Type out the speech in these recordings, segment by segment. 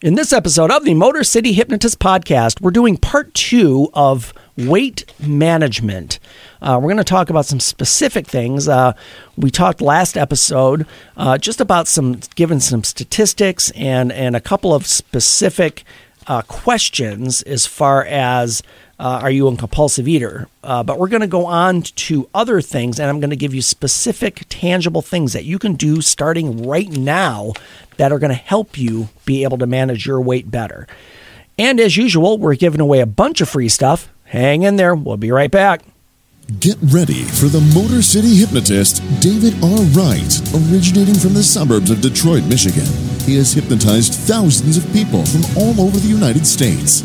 In this episode of the Motor City Hypnotist podcast, we're doing part two of weight management. Uh, we're going to talk about some specific things. Uh, we talked last episode uh, just about some, given some statistics and and a couple of specific uh, questions as far as uh, are you a compulsive eater? Uh, but we're going to go on to other things, and I'm going to give you specific, tangible things that you can do starting right now that are going to help you be able to manage your weight better. And as usual, we're giving away a bunch of free stuff. Hang in there. We'll be right back. Get ready for the Motor City hypnotist, David R. Wright, originating from the suburbs of Detroit, Michigan. He has hypnotized thousands of people from all over the United States.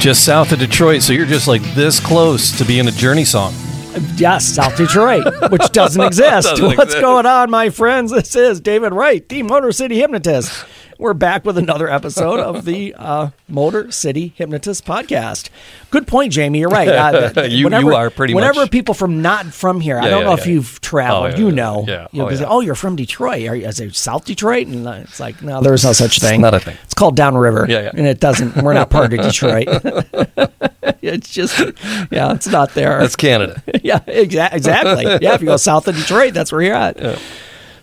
Just south of Detroit, so you're just like this close to being a Journey song. Yes, South Detroit, which doesn't exist. Doesn't What's exist. going on, my friends? This is David Wright, the Motor City Hypnotist. We're back with another episode of the uh, Motor City Hypnotist podcast. Good point, Jamie. You're right. Uh, You- you are pretty Whenever much- people from not from here, I don't yeah, know if yeah. you've traveled. Oh, yeah, you yeah, know, yeah. You know, Oh, yeah. oh, you're from Detroit. Are you, is it South Detroit? And uh, it's like, no, there's no such thing. not a thing. It's called Downriver. Yeah, yeah. And it doesn't. We're not part of Detroit. it's just, yeah, it's not there. That's Canada. yeah, exa- exactly. Yeah, if you go south of Detroit, that's where you're at.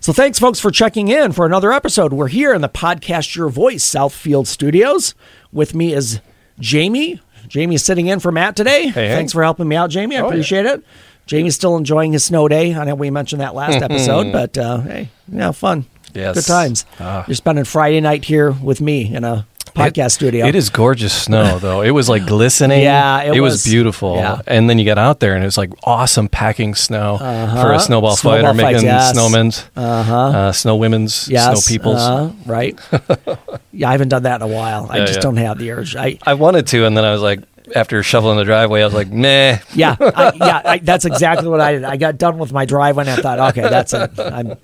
So thanks, folks, for checking in for another episode. We're here in the Podcast Your Voice Southfield Studios. With me is Jamie. Jamie's sitting in for Matt today. hey. Thanks for helping me out, Jamie. I Oh, yeah. appreciate it. Jamie's still enjoying his snow day. I know we mentioned that last episode, but uh, hey, yeah, fun. Yes. Good times. Ah. You're spending Friday night here with me in a podcast It- studio. It is gorgeous snow, though. It was like glistening. Yeah, it was, was. beautiful. Yeah. And then you got out there, and it was like awesome packing snow for Uh-huh. a snowball, fight or making fights, yes. snowmen's, uh-huh. snow women's, yes, snow peoples. uh, right? yeah, I haven't done that in a while. I Yeah, just yeah. don't have the urge. I I wanted to, and then I was like, after shoveling the driveway, I was like, nah. Yeah, I, yeah, I, that's exactly what I did. I got done with my driveway and I thought, okay, that's it. I'm,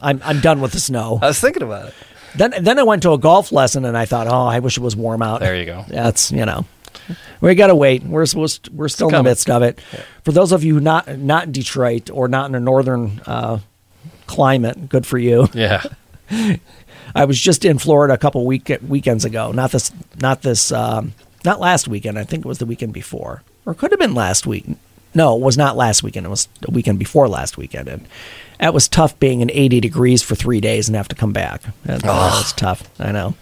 I'm, I'm done with the snow. I was thinking about it. Then, then I went to a golf lesson and I thought, oh, I wish it was warm out. There you go. That's you know, we got to wait. We're supposed, we're still in the midst of it. For those of you not not in Detroit or not in a northern uh, climate, good for you. Yeah. I was just in Florida a couple week weekends ago. Not this, not this, um, not last weekend. I think it was the weekend before, or it could have been last week. No, it was not last weekend. It was the weekend before last weekend, and that was tough being in 80 degrees for three days and have to come back. That, that was tough. I know.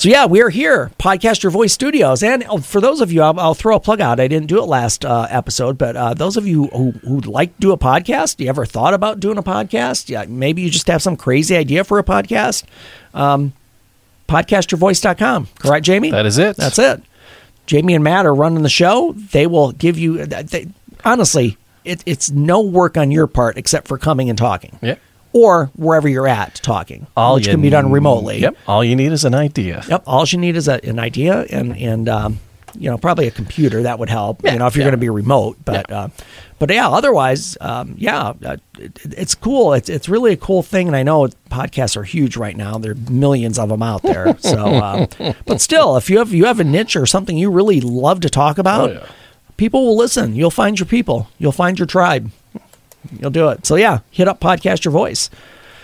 So yeah, we are here, Podcast Your Voice Studios, and uh, for those of you, I'll, I'll throw a plug out. I didn't do it last uh, episode, but uh, those of you who who'd like to do a podcast, you ever thought about doing a podcast? Yeah, maybe you just have some crazy idea for a podcast. Um, podcastyourvoice.com. Correct, Jamie? That is it. That's it. Jamie and Matt are running the show. They will give you. They, honestly, it, it's no work on your part except for coming and talking. Yeah. Or wherever you're at talking, All which you can be done remotely. Yep. All you need is an idea. Yep. All you need is a, an idea and and um, you know probably a computer that would help. Yeah, you know if you're yeah. going to be remote, but uh, but yeah. Otherwise, um, yeah, uh, it, it's cool. It's it's really a cool thing, and I know podcasts are huge right now. There are millions of them out there. So, um, but still, if you have you have a niche or something you really love to talk about, Oh, yeah. People will listen. You'll find your people. You'll find your tribe. You'll do it. So yeah, hit up podcast your voice.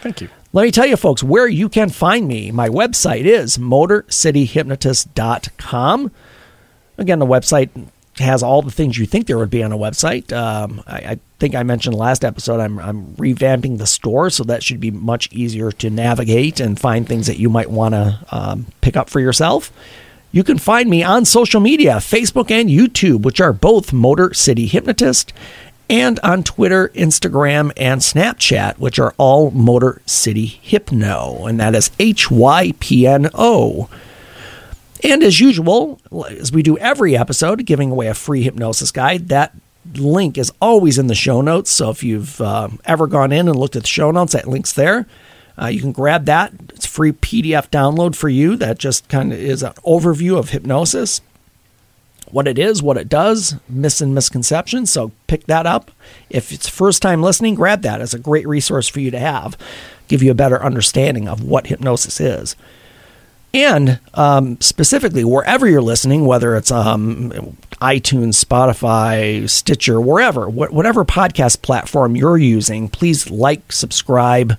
Thank you. Let me tell you, folks, where you can find me. My website is motorcityhypnotist.com. Again, the website has all the things you think there would be on a website. Um, I, I think I mentioned last episode I'm, I'm revamping the store, so that should be much easier to navigate and find things that you might want to um, pick up for yourself. You can find me on social media, Facebook and YouTube, which are both Motor City Hypnotist, and on Twitter, Instagram, and Snapchat, which are all Motor City Hypno, and that is H Y P N O. And as usual, as we do every episode, giving away a free hypnosis guide, that link is always in the show notes. So if you've um, ever gone in and looked at the show notes, that link's there. Uh, you can grab that. It's free PDF download for you. That just kind of is an overview of hypnosis, what it is, what it does, myths and misconceptions. So pick that up. If it's first time listening, grab that. It's a great resource for you to have. Give you a better understanding of what hypnosis is. And um, specifically, wherever you're listening, whether it's um, iTunes, Spotify, Stitcher, wherever, wh- whatever podcast platform you're using, please like, subscribe,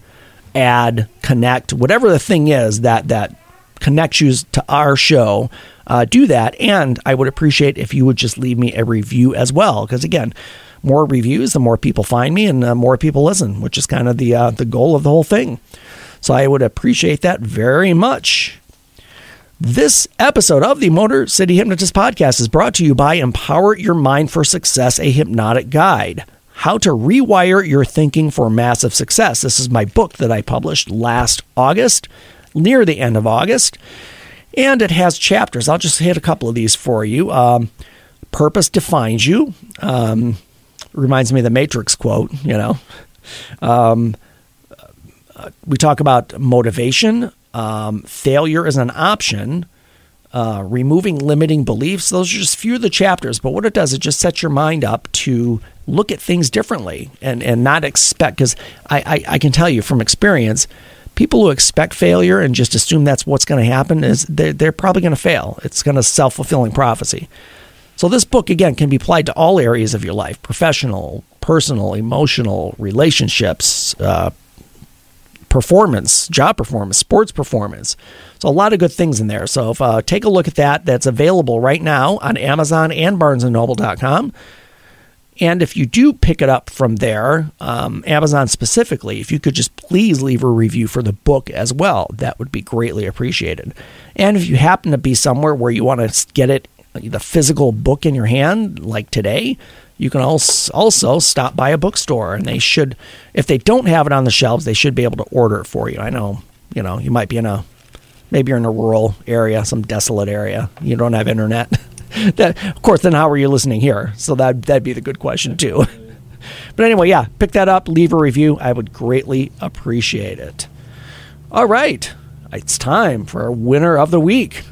add, connect, whatever the thing is that that connects you to our show. Uh, do that, and I would appreciate if you would just leave me a review as well, because again, more reviews, the more people find me, and more people listen, which is kind of the uh, the goal of the whole thing. So I would appreciate that very much. This episode of the Motor City Hypnotist Podcast is brought to you by Empower Your Mind for Success, a hypnotic guide. How to rewire your thinking for massive success. This is my book that I published last August, near the end of August. And it has chapters. I'll just hit a couple of these for you. Um, Purpose defines you. Um, reminds me of the Matrix quote, you know. Um, we talk about motivation, um, failure is an option, uh, removing limiting beliefs. Those are just few of the chapters, but what it does, it just sets your mind up to look at things differently and, and not expect, because I, I, I can tell you from experience, people who expect failure and just assume that's what's going to happen is they're, they're probably going to fail. It's going to self fulfilling prophecy. So this book again can be applied to all areas of your life: professional, personal, emotional, relationships, uh, performance, job performance, sports performance. So a lot of good things in there. So if, uh, take a look at that. That's available right now on Amazon and BarnesandNoble.com. And if you do pick it up from there, um, Amazon specifically, if you could just please leave a review for the book as well, that would be greatly appreciated. And if you happen to be somewhere where you want to get it, the physical book in your hand, like today, you can also stop by a bookstore and they should, if they don't have it on the shelves, they should be able to order it for you. I know, you know, you might be in a, maybe you're in a rural area, some desolate area, you don't have internet. that, of course, then how are you listening here? So that, that'd be the good question too. but anyway, yeah, pick that up, leave a review. I would greatly appreciate it. All right, it's time for a winner of the week.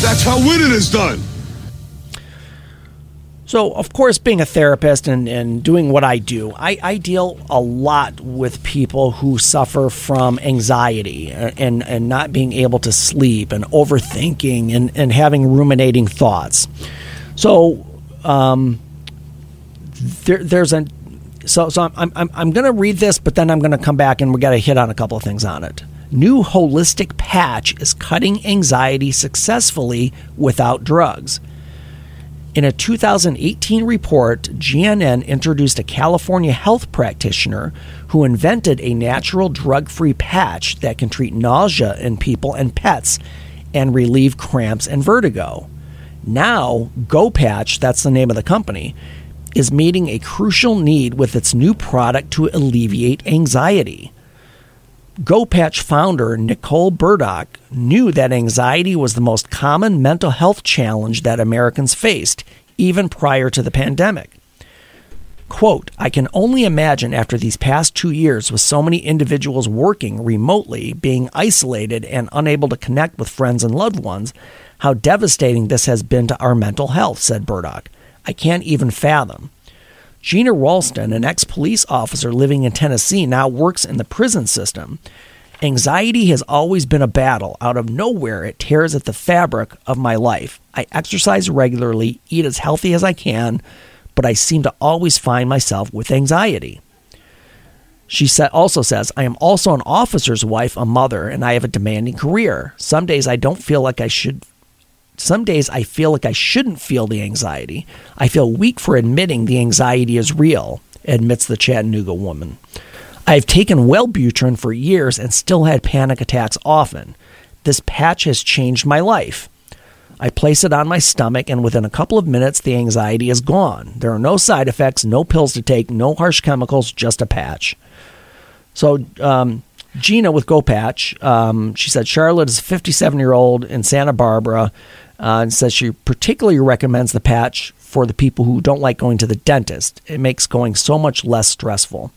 That's how winning is done. So, of course, being a therapist and, and doing what I do, I, I deal a lot with people who suffer from anxiety and, and not being able to sleep and overthinking and, and having ruminating thoughts. So, um, there, there's a so so I'm I'm, I'm going to read this, but then I'm going to come back and we got to hit on a couple of things on it new holistic patch is cutting anxiety successfully without drugs. In a 2018 report, GNN introduced a California health practitioner who invented a natural drug free patch that can treat nausea in people and pets and relieve cramps and vertigo. Now, GoPatch, that's the name of the company, is meeting a crucial need with its new product to alleviate anxiety. GoPatch founder Nicole Burdock knew that anxiety was the most common mental health challenge that Americans faced, even prior to the pandemic. Quote, I can only imagine after these past two years with so many individuals working remotely, being isolated, and unable to connect with friends and loved ones, how devastating this has been to our mental health, said Burdock. I can't even fathom. Gina Ralston, an ex police officer living in Tennessee, now works in the prison system. Anxiety has always been a battle. Out of nowhere, it tears at the fabric of my life. I exercise regularly, eat as healthy as I can, but I seem to always find myself with anxiety. She also says, I am also an officer's wife, a mother, and I have a demanding career. Some days I don't feel like I should some days I feel like I shouldn't feel the anxiety. I feel weak for admitting the anxiety is real, admits the Chattanooga woman. I've taken Wellbutrin for years and still had panic attacks often. This patch has changed my life. I place it on my stomach, and within a couple of minutes, the anxiety is gone. There are no side effects, no pills to take, no harsh chemicals, just a patch. So, um, Gina with GoPatch, um, she said Charlotte is a 57 year old in Santa Barbara Uh, and says she particularly recommends the patch for the people who don't like going to the dentist. It makes going so much less stressful.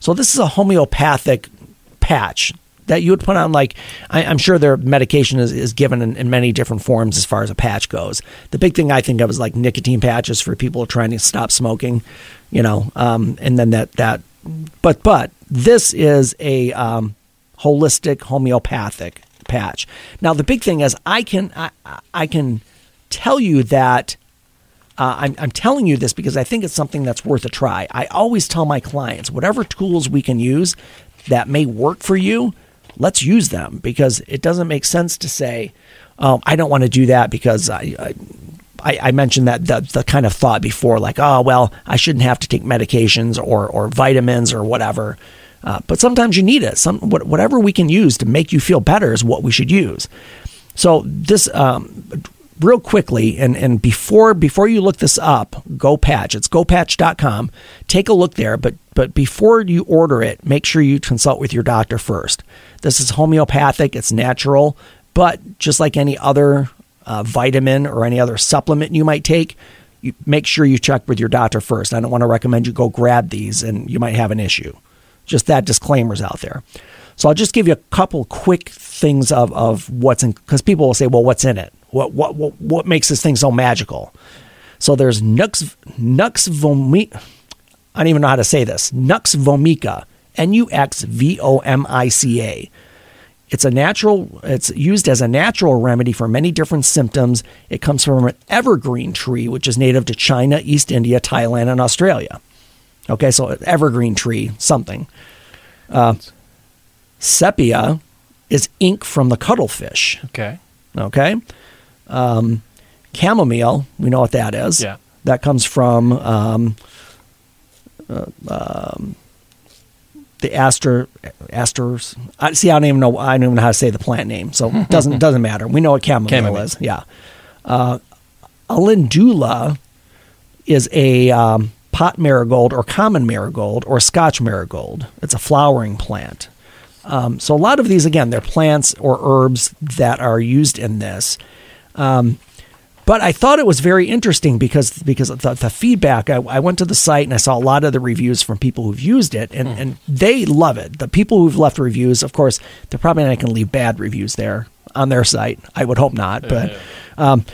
So this is a homeopathic patch that you would put on like I, am sure their medication is, is given in, in, many different forms as far as a patch goes. The big thing I think of is like nicotine patches for people trying to stop smoking, you know, um, and then that that but but this is a um, holistic homeopathic patch. Now the big thing is I can I, I can tell you that uh, I'm, I'm telling you this because I think it's something that's worth a try. I always tell my clients whatever tools we can use that may work for you, let's use them because it doesn't make sense to say, oh, I don't want to do that because I, I, I mentioned that the, the kind of thought before, like, oh, well, I shouldn't have to take medications or, or vitamins or whatever. Uh, but sometimes you need it. Some whatever we can use to make you feel better is what we should use. So this um, real quickly, and, and before before you look this up, go patch. It's gopatch.com. Take a look there, but but before you order it, make sure you consult with your doctor first. This is homeopathic, it's natural, but just like any other uh, vitamin or any other supplement you might take, you make sure you check with your doctor first. I don't want to recommend you go grab these and you might have an issue. Just that disclaimer's out there. So I'll just give you a couple quick things of, of what's in because people will say, well, what's in it? What, what what what makes this thing so magical? So there's Nux Nux Vomica. I don't even know how to say this. Nux Vomica. N U X V O M I C A. It's a natural. It's used as a natural remedy for many different symptoms. It comes from an evergreen tree, which is native to China, East India, Thailand, and Australia. Okay, so evergreen tree, something. Uh, sepia is ink from the cuttlefish. Okay. Okay. Um, chamomile, we know what that is. Yeah. That comes from um, uh, um, the aster asters. I see. I don't even know. I don't even know how to say the plant name, so it doesn't doesn't matter. We know what chamomile, chamomile. is. Yeah. Uh, Calendula is a um, pot marigold or common marigold or Scotch marigold. It's a flowering plant. Um, so a lot of these, again, they're plants or herbs that are used in this. Um, but I thought it was very interesting because because the, the feedback. I, I, went to the site and I saw a lot of the reviews from people who've used it, and, mm. and they love it. The people who've left reviews, of course, they're probably not going to leave bad reviews there on their site. I would hope not, but. Um,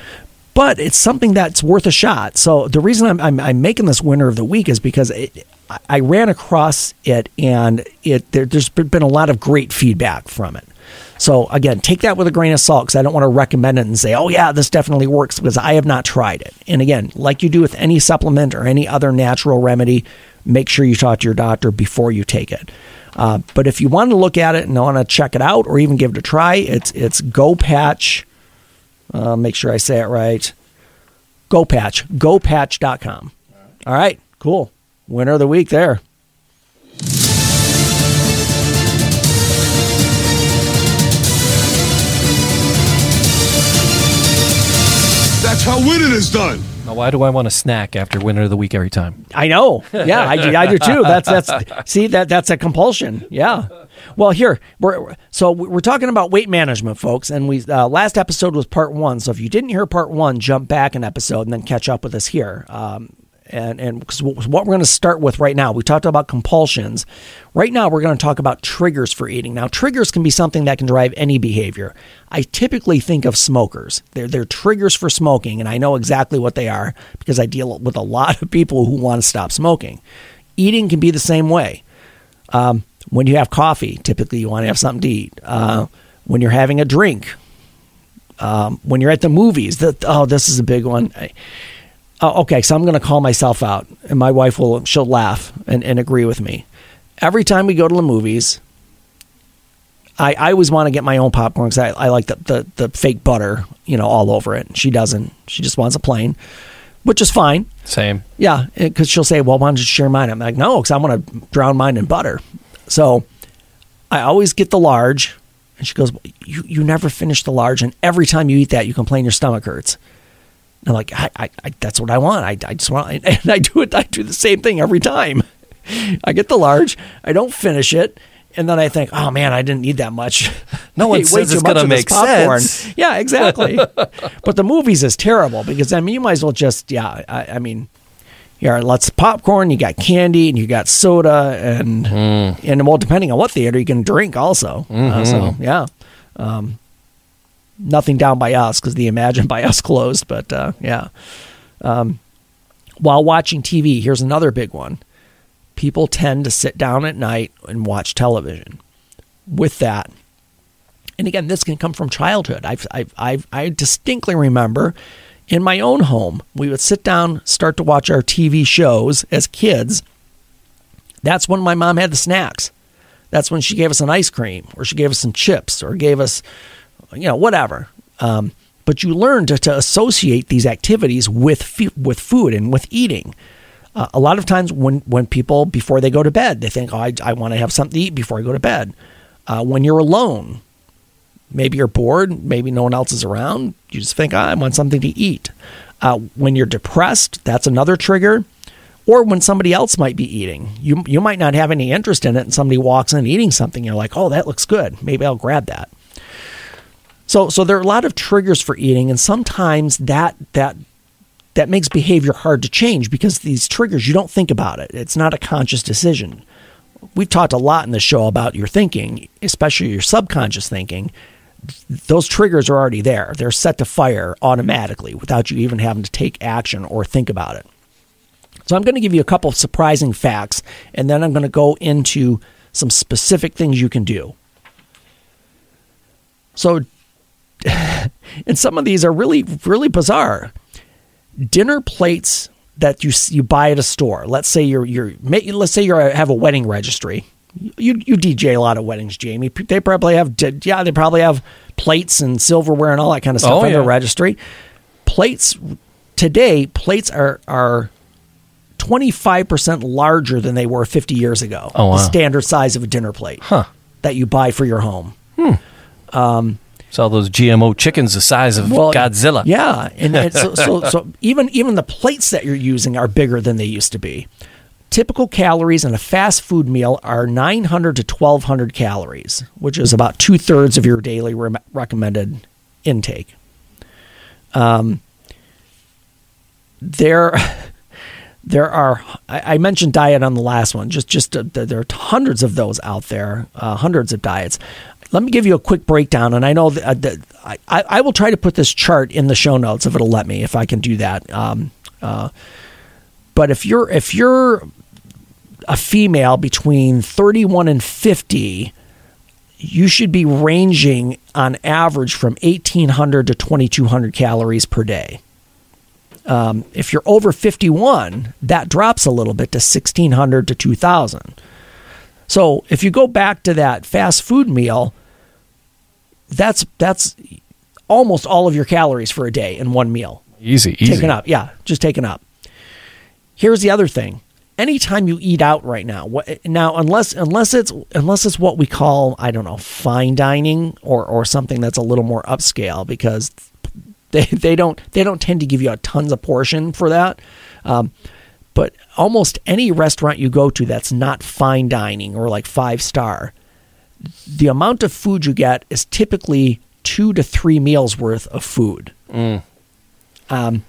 but it's something that's worth a shot. So the reason I'm, I'm, I'm making this winner of the week is because it, I ran across it and it there, has been a lot of great feedback from it. So again, take that with a grain of salt because I don't want to recommend it and say, "Oh yeah, this definitely works," because I have not tried it. And again, like you do with any supplement or any other natural remedy, make sure you talk to your doctor before you take it. Uh, but if you want to look at it and want to check it out or even give it a try, it's it's GoPatch. Uh, make sure I say it right. GoPatch. GoPatch.com. All right, cool. Winner of the week there. That's how winning is done. Now, why do I want a snack after winner of the week every time? I know. Yeah, I, I do too. That's that's see that that's a compulsion. Yeah. Well, here we're so we're talking about weight management, folks, and we uh, last episode was part one. So if you didn't hear part one, jump back an episode and then catch up with us here. Um, and and because what we're going to start with right now, we talked about compulsions. Right now, we're going to talk about triggers for eating. Now, triggers can be something that can drive any behavior. I typically think of smokers. They're they're triggers for smoking, and I know exactly what they are because I deal with a lot of people who want to stop smoking. Eating can be the same way. Um, when you have coffee, typically you want to have something to eat. Uh, when you're having a drink, um, when you're at the movies, that oh, this is a big one. I, oh, okay, so I'm going to call myself out, and my wife will she'll laugh and, and agree with me. Every time we go to the movies, I, I always want to get my own popcorn because I, I like the, the, the fake butter, you know, all over it. She doesn't. She just wants a plain, which is fine. Same. Yeah, because she'll say, "Well, why don't you share mine?" I'm like, "No, because I want to drown mine in butter." So I always get the large, and she goes, "You you never finish the large, and every time you eat that, you complain your stomach hurts." And I'm like, I, I, I, that's what I want. I, I just want, and I do it. I do the same thing every time. I get the large. I don't finish it, and then I think, oh man, I didn't need that much. No one says it's much gonna make popcorn. sense. Yeah, exactly. but the movies is terrible because I mean, you might as well just yeah. I, I mean, yeah, lots of popcorn. You got candy and you got soda and and well, depending on what theater you can drink also. Uh, so yeah, um, nothing down by us because the Imagine by us closed. But uh, yeah, um, while watching TV, here's another big one. People tend to sit down at night and watch television. With that, and again, this can come from childhood. I've, I've, I've, I distinctly remember in my own home, we would sit down, start to watch our TV shows as kids. That's when my mom had the snacks. That's when she gave us an ice cream, or she gave us some chips, or gave us, you know, whatever. Um, but you learn to, to associate these activities with f- with food and with eating. Uh, a lot of times, when when people before they go to bed, they think, "Oh, I, I want to have something to eat before I go to bed." Uh, when you're alone, maybe you're bored, maybe no one else is around. You just think, "Ah, I want something to eat. Uh, when you're depressed, that's another trigger. Or when somebody else might be eating, you you might not have any interest in it, and somebody walks in eating something, you're like, "Oh, that looks good. Maybe I'll grab that." So so there are a lot of triggers for eating, and sometimes that that that makes behavior hard to change because these triggers you don't think about it. It's not a conscious decision. We've talked a lot in the show about your thinking, especially your subconscious thinking. Those triggers are already there. They're set to fire automatically without you even having to take action or think about it. So I'm going to give you a couple of surprising facts, and then I'm going to go into some specific things you can do. So, and some of these are really, really bizarre. Dinner plates that you you buy at a store. Let's say you're you're let's say you have a wedding registry. You you DJ a lot of weddings, Jamie. They probably have yeah they probably have plates and silverware and all that kind of oh, stuff Oh, on their registry. Plates today plates are are 25% larger than they were 50 years ago. Oh, wow. The standard size of a dinner plate Huh. that you buy for your home. Hmm. Um, it's all those GMO chickens the size of Well, Godzilla. Yeah, and, and so, so so even even the plates that you're using are bigger than they used to be. Typical calories in a fast food meal are 900 to 1200 calories, which is about two thirds of your daily re- recommended intake. Um, there, there are. I, I mentioned diet on the last one. Just just uh, there are hundreds of those out there, uh, hundreds of diets. Let me give you a quick breakdown, and I know that, uh, that I, I will try to put this chart in the show notes if it'll let me, if I can do that. Um, uh, but if you're if you're a female between 31 and 50, you should be ranging on average from 1800 to 2200 calories per day. Um, if you're over 51, that drops a little bit to 1600 to 2000. So if you go back to that fast food meal, that's that's almost all of your calories for a day in one meal Easy, easy. taken up. Yeah, just taken up. Here's the other thing. Anytime you eat out right now, what, now unless unless it's unless it's what we call I don't know fine dining or or something that's a little more upscale because they they don't they don't tend to give you a tons of portion for that. Um, but almost any restaurant you go to that's not fine dining or like five star, the amount of food you get is typically two to three meals worth of food. Um,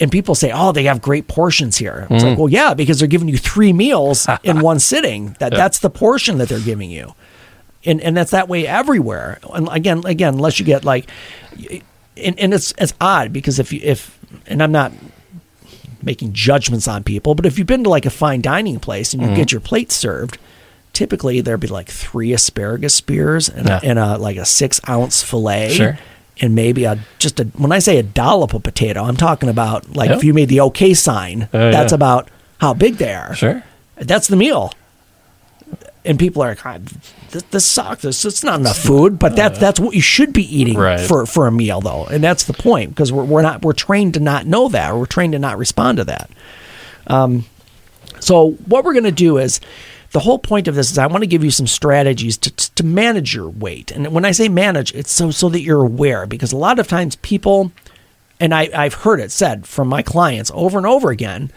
and people say, "Oh, they have great portions here." It's like, mm-hmm. well, yeah, because they're giving you three meals in one sitting. That that's the portion that they're giving you, and and that's that way everywhere. And again, again, unless you get like, and, and it's it's odd because if you if and I'm not making judgments on people, but if you've been to like a fine dining place and you get mm-hmm. your plate served, typically there'd be like three asparagus spears and, Yeah. a, and a like a six ounce fillet. Sure. And maybe a just a when I say a dollop of potato, I'm talking about like Yeah. if you made the okay sign, Oh, that's yeah. about how big they are. Sure. That's the meal. And people are like, this, this sucks. This it's not enough food, but that's that's what you should be eating Right. for for a meal, though, and that's the point because we're we're not we're trained to not know that, or we're trained to not respond to that. Um, so what we're going to do is the whole point of this is I want to give you some strategies to, to manage your weight. And when I say manage, it's so so that you're aware because a lot of times people and I, I've heard it said from my clients over and over again,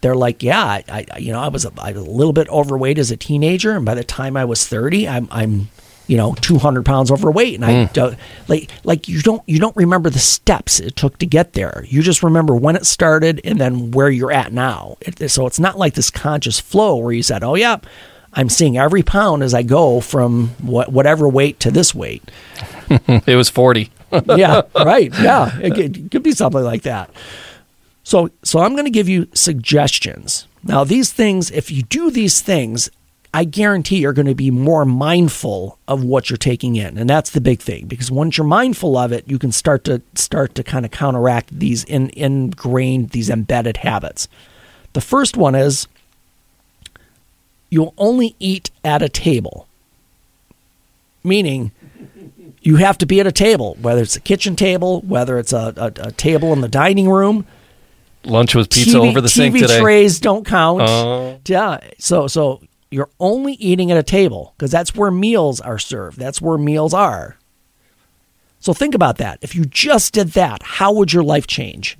they're like, yeah, I, you know, I was, a, I was a little bit overweight as a teenager, and by the time I was thirty, I'm, I'm, you know, two hundred pounds overweight, and I mm. don't like, like you don't, you don't remember the steps it took to get there. You just remember when it started and then where you're at now. It, so it's not like this conscious flow where you said, oh yeah, I'm seeing every pound as I go from what, whatever weight to this weight. It was 40. yeah, right. Yeah, it could, it could be something like that. So, so I'm going to give you suggestions. Now, these things, if you do these things, I guarantee you're going to be more mindful of what you're taking in, and that's the big thing. Because once you're mindful of it, you can start to start to kind of counteract these in, ingrained, these embedded habits. The first one is you'll only eat at a table, meaning you have to be at a table, whether it's a kitchen table, whether it's a, a, a table in the dining room. Lunch with pizza TV, over the TV sink today. trays don't count. Oh. yeah. So so you're only eating at a table because that's where meals are served. That's where meals are. So think about that. If you just did that, how would your life change?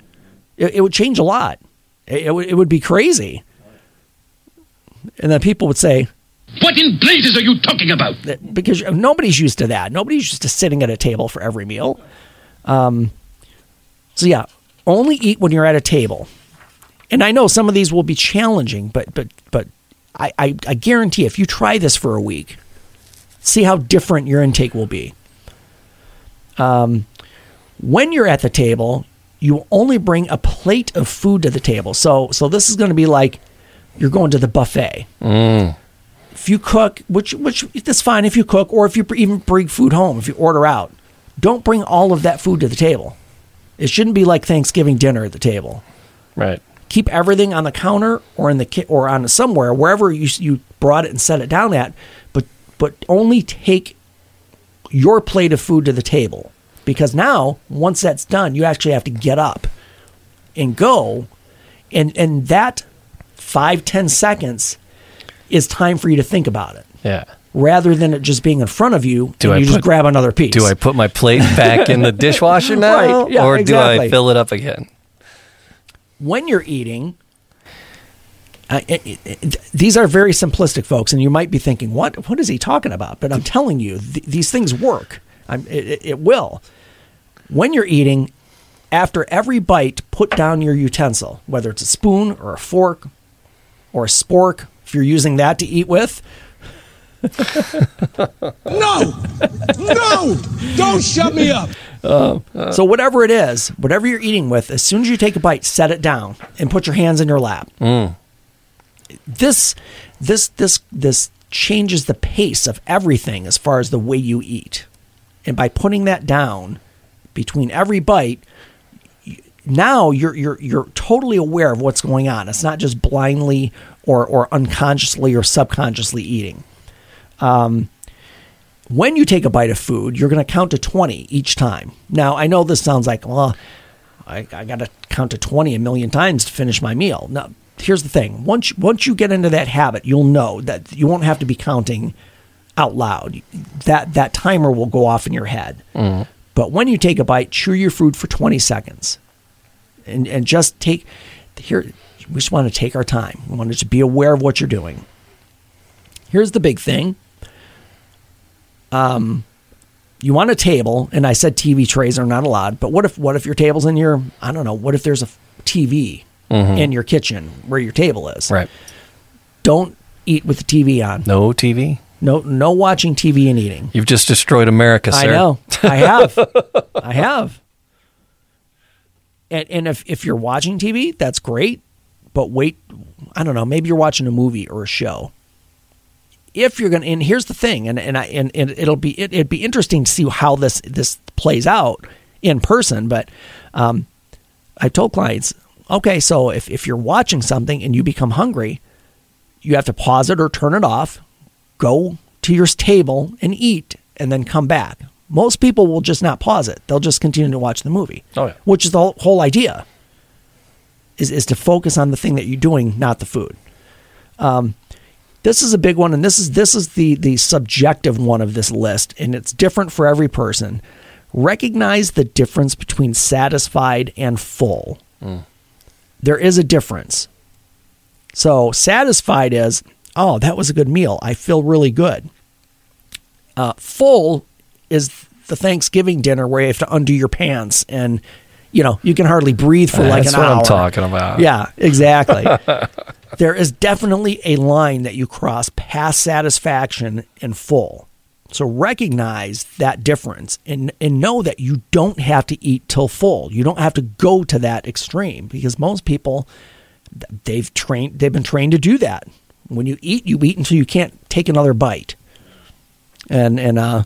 It, it would change a lot. It, it would it would be crazy. And then people would say, What in blazes are you talking about? because nobody's used to that. Nobody's used to sitting at a table for every meal. Um, so yeah, only eat when you're at a table. And I know some of these will be challenging, but but but I, I, I guarantee if you try this for a week, see how different your intake will be. Um, when you're at the table, you only bring a plate of food to the table. So so this is going to be like you're going to the buffet if you cook, which which that's fine if you cook, or if you even bring food home, if you order out, don't bring all of that food to the table. It shouldn't be like Thanksgiving dinner at the table. Right. Keep everything on the counter or in the ki- or on somewhere wherever you you brought it and set it down at, but but only take your plate of food to the table because now once that's done, you actually have to get up and go, and and that five ten seconds is time for you to think about it Yeah. rather than it just being in front of you Do and I you just grab another piece. Do I put my plate back in the dishwasher now? Right, yeah, or do. I fill it up again? When you're eating? Uh, it, it, it- these are very simplistic, folks, and you might be thinking, "What? What is he talking about?" But I'm telling you, th- these things work. It will. When you're eating, after every bite, put down your utensil, whether it's a spoon or a fork or a spork. If you're using that to eat with, No! No! Don't shut me up! Uh, so whatever it is, whatever you're eating with, as soon as you take a bite, set it down and put your hands in your lap. Mm. This, this, this, this changes the pace of everything as far as the way you eat. And by putting that down between every bite, now you're you're you're totally aware of what's going on. It's not just blindly or or unconsciously or subconsciously eating Um, when you take a bite of food, you're going to count to 20 each time. Now, I know this sounds like, well, I, I got to count to 20 a million times to finish my meal. Now, here's the thing once, once you get into that habit, you'll know that you won't have to be counting out loud. That, that timer will go off in your head. Mm-hmm. But when you take a bite, chew your food for 20 seconds and, and just take, here, we just want to take our time. We want to just be aware of what you're doing. Here's the big thing Um, you want a table, and I said TV trays are not allowed. But what if what if your table's in your I don't know. What if there's a TV mm-hmm. in your kitchen where your table is? Right. Don't eat with the TV on. No TV? No, no watching TV and eating. You've just destroyed America, I sir. know. I have. I have. And and if if you're watching TV, that's great. But wait, I don't know. Maybe you're watching a movie or a show. If you're gonna, and here's the thing, and and I and, and it'll be it, it'd be interesting to see how this this plays out in person. But um, I told clients, okay, so if if you're watching something and you become hungry, you have to pause it or turn it off, go to your table and eat, and then come back. Most people will just not pause it; they'll just continue to watch the movie. Oh, yeah. which is the whole, whole idea. Is is to focus on the thing that you're doing, not the food. Um, this is a big one, and this is this is the the subjective one of this list, and it's different for every person. Recognize the difference between satisfied and full. There is a difference. So satisfied is, oh, that was a good meal. I feel really good. Uh, full is the Thanksgiving dinner where you have to undo your pants and you know you can hardly breathe for like That's an what hour. I'm talking about. Yeah, exactly. there is definitely a line that you cross past satisfaction and full. So recognize that difference and, and know that you don't have to eat till full. You don't have to go to that extreme because most people they've trained they've been trained to do that. When you eat, you eat until you can't take another bite. And and uh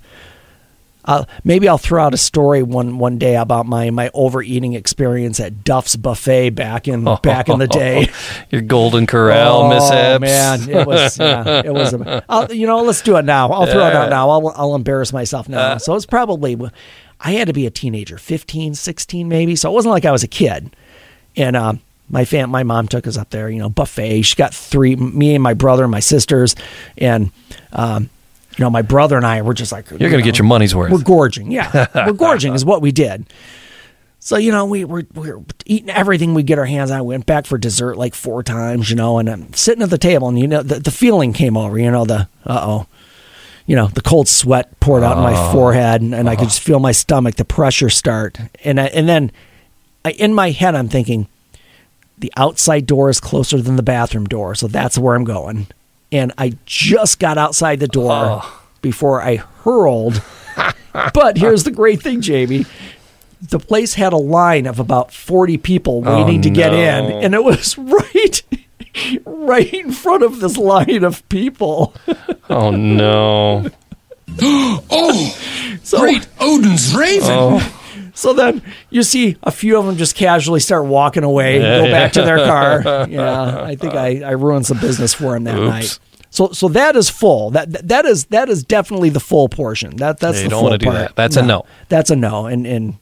uh, maybe I'll throw out a story one one day about my my overeating experience at Duff's Buffet back in back in the day. Your Golden Corral oh mishaps. man, it was yeah, it was. A, I'll, you know, let's do it now. I'll throw it out now. I'll I'll embarrass myself now. so it's probably I had to be a teenager, 15, 16 maybe. So it wasn't like I was a kid. And um, my fam, my mom took us up there. You know, buffet. She got three, me and my brother and my sisters, and. Um, you know, my brother and I were just like, You're going to get your money's worth. we're gorging. Yeah. we're gorging is what we did. So, you know, we were, we were eating everything we get our hands on. We went back for dessert like four times, you know, and I'm sitting at the table and, you know, the, the feeling came over, you know, the, uh oh, you know, the cold sweat poured out in my forehead and, and I could just feel my stomach, the pressure start. And I, and then I, in my head, I'm thinking the outside door is closer than the bathroom door. So that's where I'm going. And I just got outside the door oh. before I hurled. but here's the great thing, Jamie. The place had a line of about 40 people oh, waiting to get in, and it was right right in front of this line of people. oh no. Oh, So great Odin's raven. Oh. So then you see a few of them just casually start walking away, go back to their car. Yeah, I think I, I ruined some business for him that Oops. night. So so that is full. That that- is that is definitely the full portion. That that's Yeah, the don't full wanna do part. that. That's a no. That's a no. And and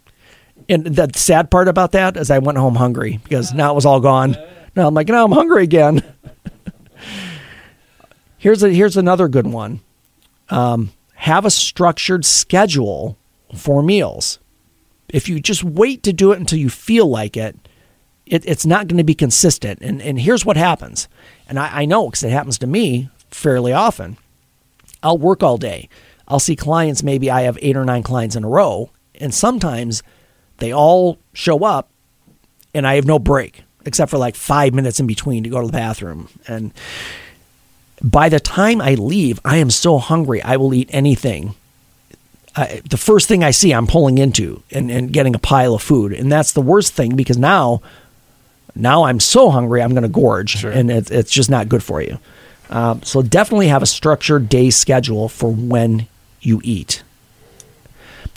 and the sad part about that is I went home hungry because now it was all gone. Now I'm like, now I'm hungry again. here's a here's another good one. Um, have a structured schedule for meals. If you just wait to do it until you feel like it, it it's not going to be consistent. And and here's what happens. And I, I know because it happens to me fairly often. I'll work all day. I'll see clients. Maybe I have eight or nine clients in a row, and sometimes they all show up, and I have no break except for like five minutes in between to go to the bathroom. And by the time I leave, I am so hungry. I will eat anything. I, the first thing I see, I'm pulling into and, and getting a pile of food, and that's the worst thing because now, now I'm so hungry, I'm going to gorge, and it, it's just not good for you. Um, so definitely have a structured day schedule for when you eat.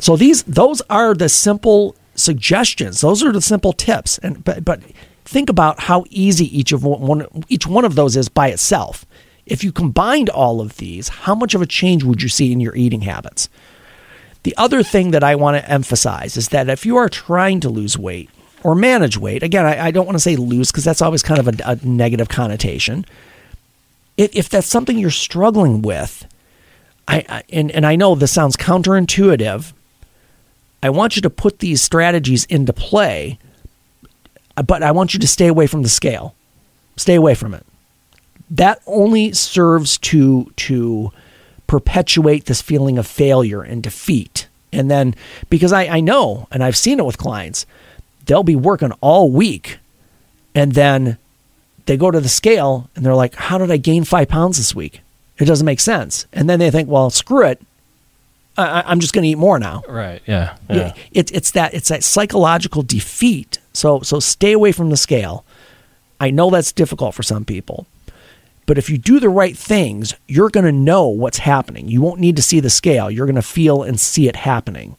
So these those are the simple suggestions. Those are the simple tips. And but but think about how easy each of one each one of those is by itself. If you combined all of these, how much of a change would you see in your eating habits? The other thing that I want to emphasize is that if you are trying to lose weight or manage weight, again, I, I don't want to say lose because that's always kind of a, a negative connotation. If, if that's something you're struggling with, I, I and, and I know this sounds counterintuitive. I want you to put these strategies into play, uh, but I want you to stay away from the scale. Stay away from it. That only serves to to perpetuate this feeling of failure and defeat. And then because I, I know and I've seen it with clients, they'll be working all week and then they go to the scale and they're like, How did I gain five pounds this week? It doesn't make sense. And then they think, Well, screw it. I, I'm just going to eat more now. Right. Yeah. Yeah. Yeah. It's it's that it's that psychological defeat. So so stay away from the scale. I know that's difficult for some people. But if you do the right things, you're going to know what's happening. You won't need to see the scale. You're going to feel and see it happening.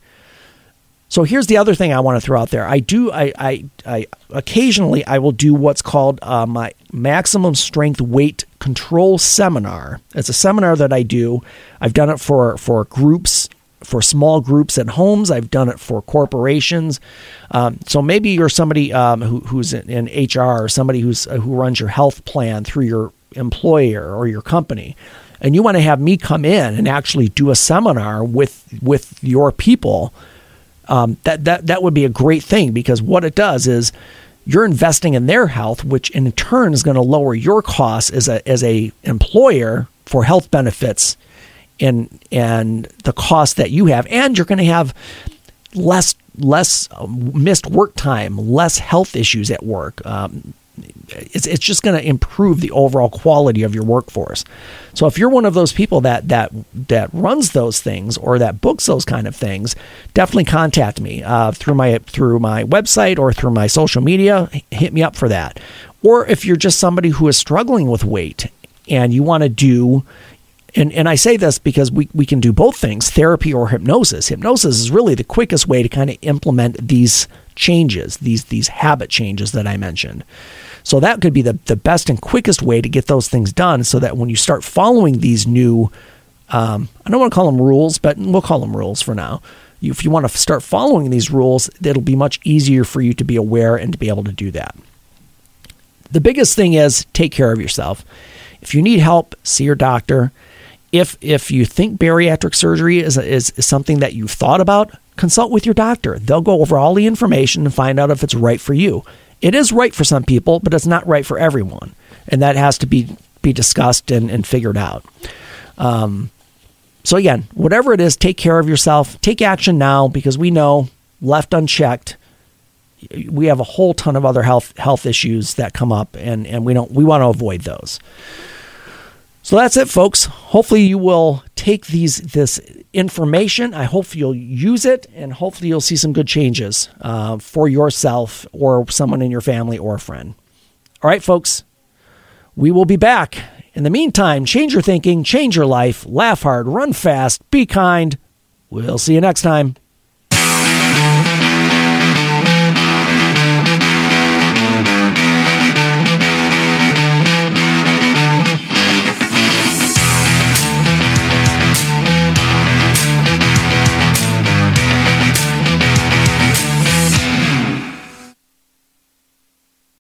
So here's the other thing I want to throw out there. I do I I, I occasionally I will do what's called uh, my maximum strength weight control seminar. It's a seminar that I do. I've done it for for groups for small groups at homes. I've done it for corporations. Um, so maybe you're somebody um, who, who's in, in HR or somebody who's uh, who runs your health plan through your employer or your company, and you want to have me come in and actually do a seminar with with your people um, that that that would be a great thing because what it does is you're investing in their health, which in turn is going to lower your costs as a as a employer for health benefits and and the cost that you have, and you're going to have less less missed work time, less health issues at work. Um, it's, it's just going to improve the overall quality of your workforce. So if you're one of those people that that that runs those things or that books those kind of things, definitely contact me uh, through my through my website or through my social media. Hit me up for that. Or if you're just somebody who is struggling with weight and you want to do and, and I say this because we, we can do both things therapy or hypnosis. Hypnosis is really the quickest way to kind of implement these changes, these these habit changes that I mentioned. So that could be the, the best and quickest way to get those things done so that when you start following these new, um, I don't want to call them rules, but we'll call them rules for now. If you want to start following these rules, it'll be much easier for you to be aware and to be able to do that. The biggest thing is take care of yourself. If you need help, see your doctor. If if you think bariatric surgery is, is, is something that you've thought about, consult with your doctor. They'll go over all the information and find out if it's right for you. It is right for some people, but it's not right for everyone. And that has to be, be discussed and, and figured out. Um, so, again, whatever it is, take care of yourself. Take action now because we know left unchecked, we have a whole ton of other health health issues that come up, and, and we don't we want to avoid those. So that's it, folks. Hopefully, you will take these this information. I hope you'll use it, and hopefully, you'll see some good changes uh, for yourself or someone in your family or a friend. All right, folks. We will be back. In the meantime, change your thinking, change your life, laugh hard, run fast, be kind. We'll see you next time.